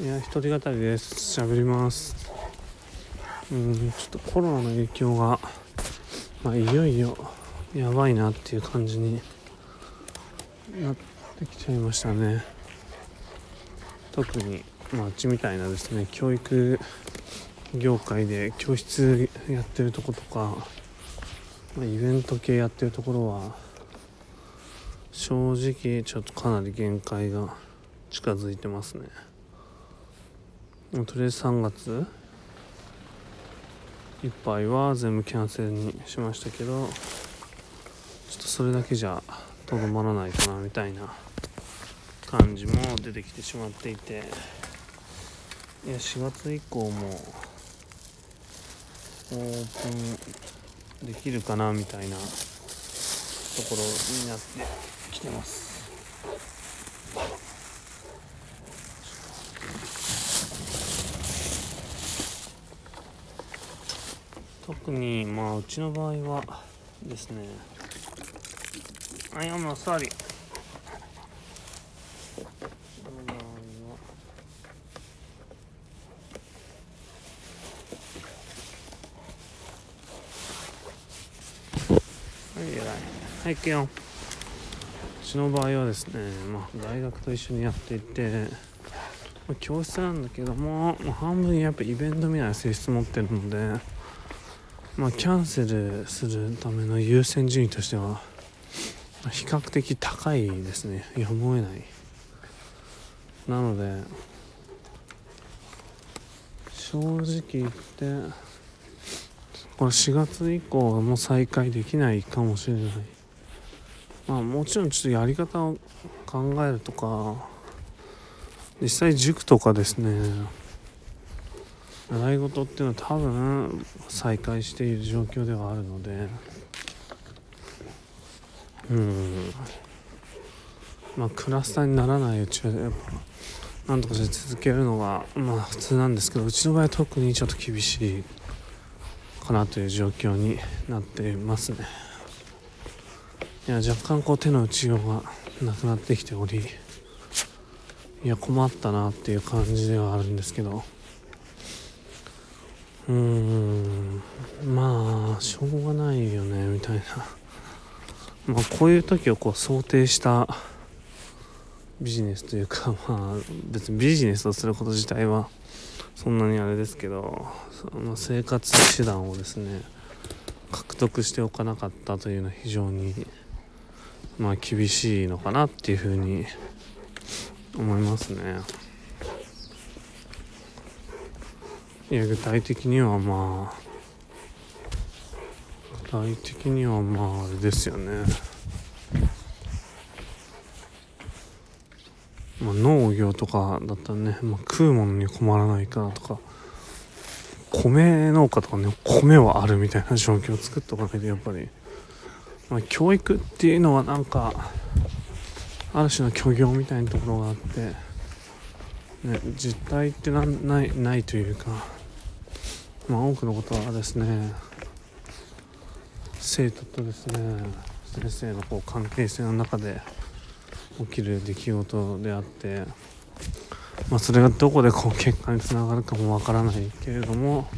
いや一人語りです。喋ります。うんちょっとコロナの影響がまあいよいよやばいなっていう感じになってきちゃいましたね。特にまあうちみたいなですね教育業界で教室やってるとことか、まあ、イベント系やってるところは正直ちょっとかなり限界が近づいてますね。とりあえず3月。いっぱいは全部キャンセルにしましたけどちょっとそれだけじゃとどまらないかなみたいな感じも出てきてしまっていて。いや4月以降もオープンできるかなみたいなところになってきてます。特にまあうちの場合はですね。あいやもうサーリはい偉いはい行くようちの場合はですね、まあ、大学と一緒にやっていて、まあ、教室なんだけども、まあ、半分やっぱイベントみたいな性質持ってるのでまあ、キャンセルするための優先順位としては比較的高いですね。やむを得ない。なので正直言ってこれ4月以降はもう再開できないかもしれない。まあもちろんちょっとやり方を考えるとか実際塾とかですね。習い事っていうのは多分再開している状況ではあるので。うん。まあクラスターにならないうちはやっぱなんとかして続けるのがまあ普通なんですけどうちの場合は特にちょっと厳しいかなという状況になっていますね。いや若干こう手の打ちようがなくなってきておりいや困ったなっていう感じではあるんですけど。うーんまあしょうがないよねみたいな まあこういう時をこう想定したビジネスというか まあ別にビジネスとすること自体はそんなにあれですけどその生活手段をですね獲得しておかなかったというのは非常にまあ厳しいのかなっていうふうに思いますね。いや具体的にはまあ具体的にはまああれですよね。まあ農業とかだったらね、まあ、食うものに困らないかなとか米農家とかね米はあるみたいな状況を作っておかないとやっぱり、まあ、教育っていうのはなんかある種の虚業みたいなところがあってね、実態ってなないないというか、まあ、多くのことはですね生徒とですね先生のこう関係性の中で起きる出来事であって、まあ、それがどこでこう結果につながるかもわからないけれども、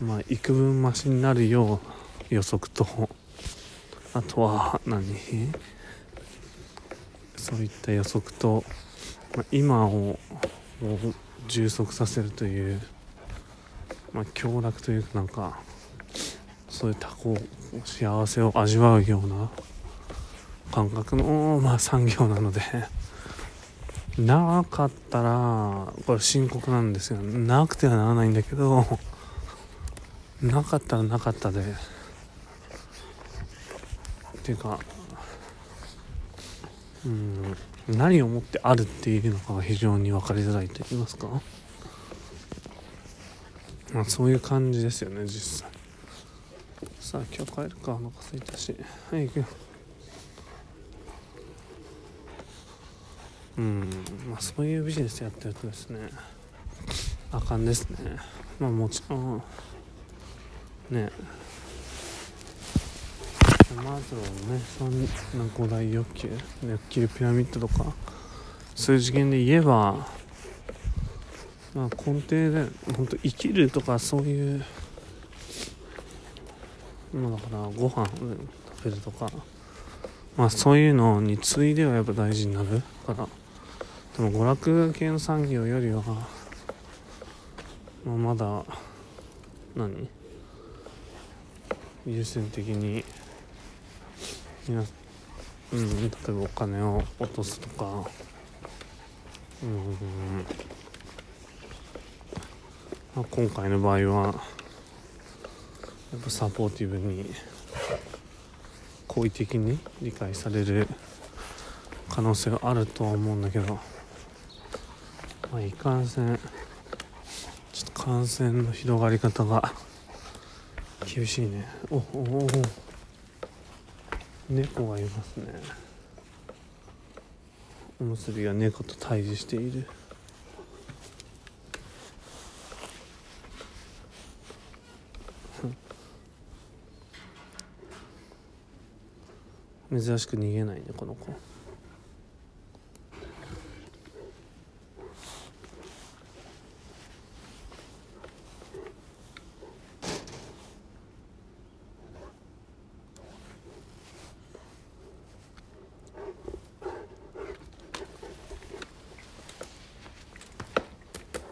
まあ、幾分増しになるよう予測とあとは何？そういった予測とまあ、今を充足させるという、まあ、享楽というかなんかそういったこ幸せを味わうような感覚の、まあ、産業なので。なかったらこれ深刻なんですよ。なくてはならないんだけどなかったらなかったで。っていうかうん何をもってあるっていうのかが非常に分かりづらいと言いますか、まあ、そういう感じですよね実際。さあ今日帰るかお腹すいたし。はい行くよ。うんまあそういうビジネスやってるとですねあかんですね。まあもちろんね。マズローのね3五大欲求欲求ピラミッドとかそういう次元で言えばまあ根底で本当生きるとかそういうまあだからご飯食べるとか。まあそういうのに次いではやっぱ大事になるから。でも娯楽系の産業よりは、まあ、まだ何？優先的に皆うん例えばお金を落とすとか。うん。まあ、今回の場合はやっぱサポーティブに好意的に理解される可能性はあるとは思うんだけどまあいかんせんちょっと感染の広がり方が厳しいね。おおお猫がいますね。おむすびが猫と対峙している。珍しく逃げないねこの子。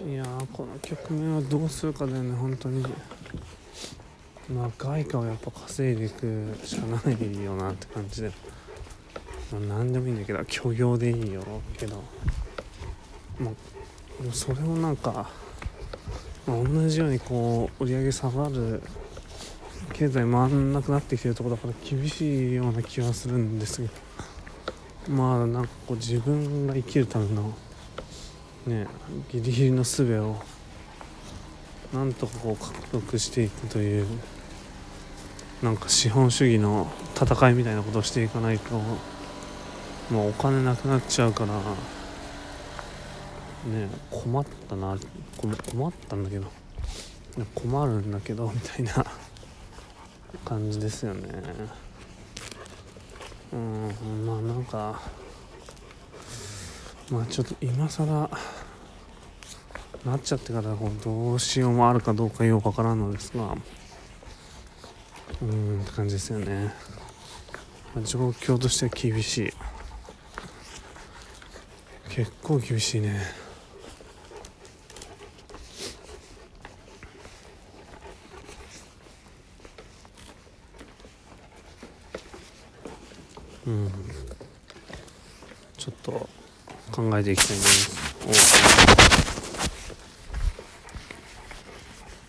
いやーこの局面はどうするかだよね本当に。まあ外貨をやっぱ稼いでいくしかないよなって感じで、まあ、何でもいいんだけど虚業でいいよけど。まあそれをなんか、まあ、同じようにこう売り上げ下がる経済回らなくなってきてるとこだから厳しいような気はするんですよまあなんかこう自分が生きるためのねギリギリの術をなんとかこう獲得していくというなんか資本主義の戦いみたいなことをしていかないともうお金なくなっちゃうからね困ったな。困ったんだけど。困るんだけどみたいな。感じですよね。うんまあなんかまあちょっと今更なっちゃってからどうしようもあるかどうかようわからんのですがうんって感じですよね、まあ、状況としては厳しい。結構厳しいね。うん。ちょっと考えていきたいと思います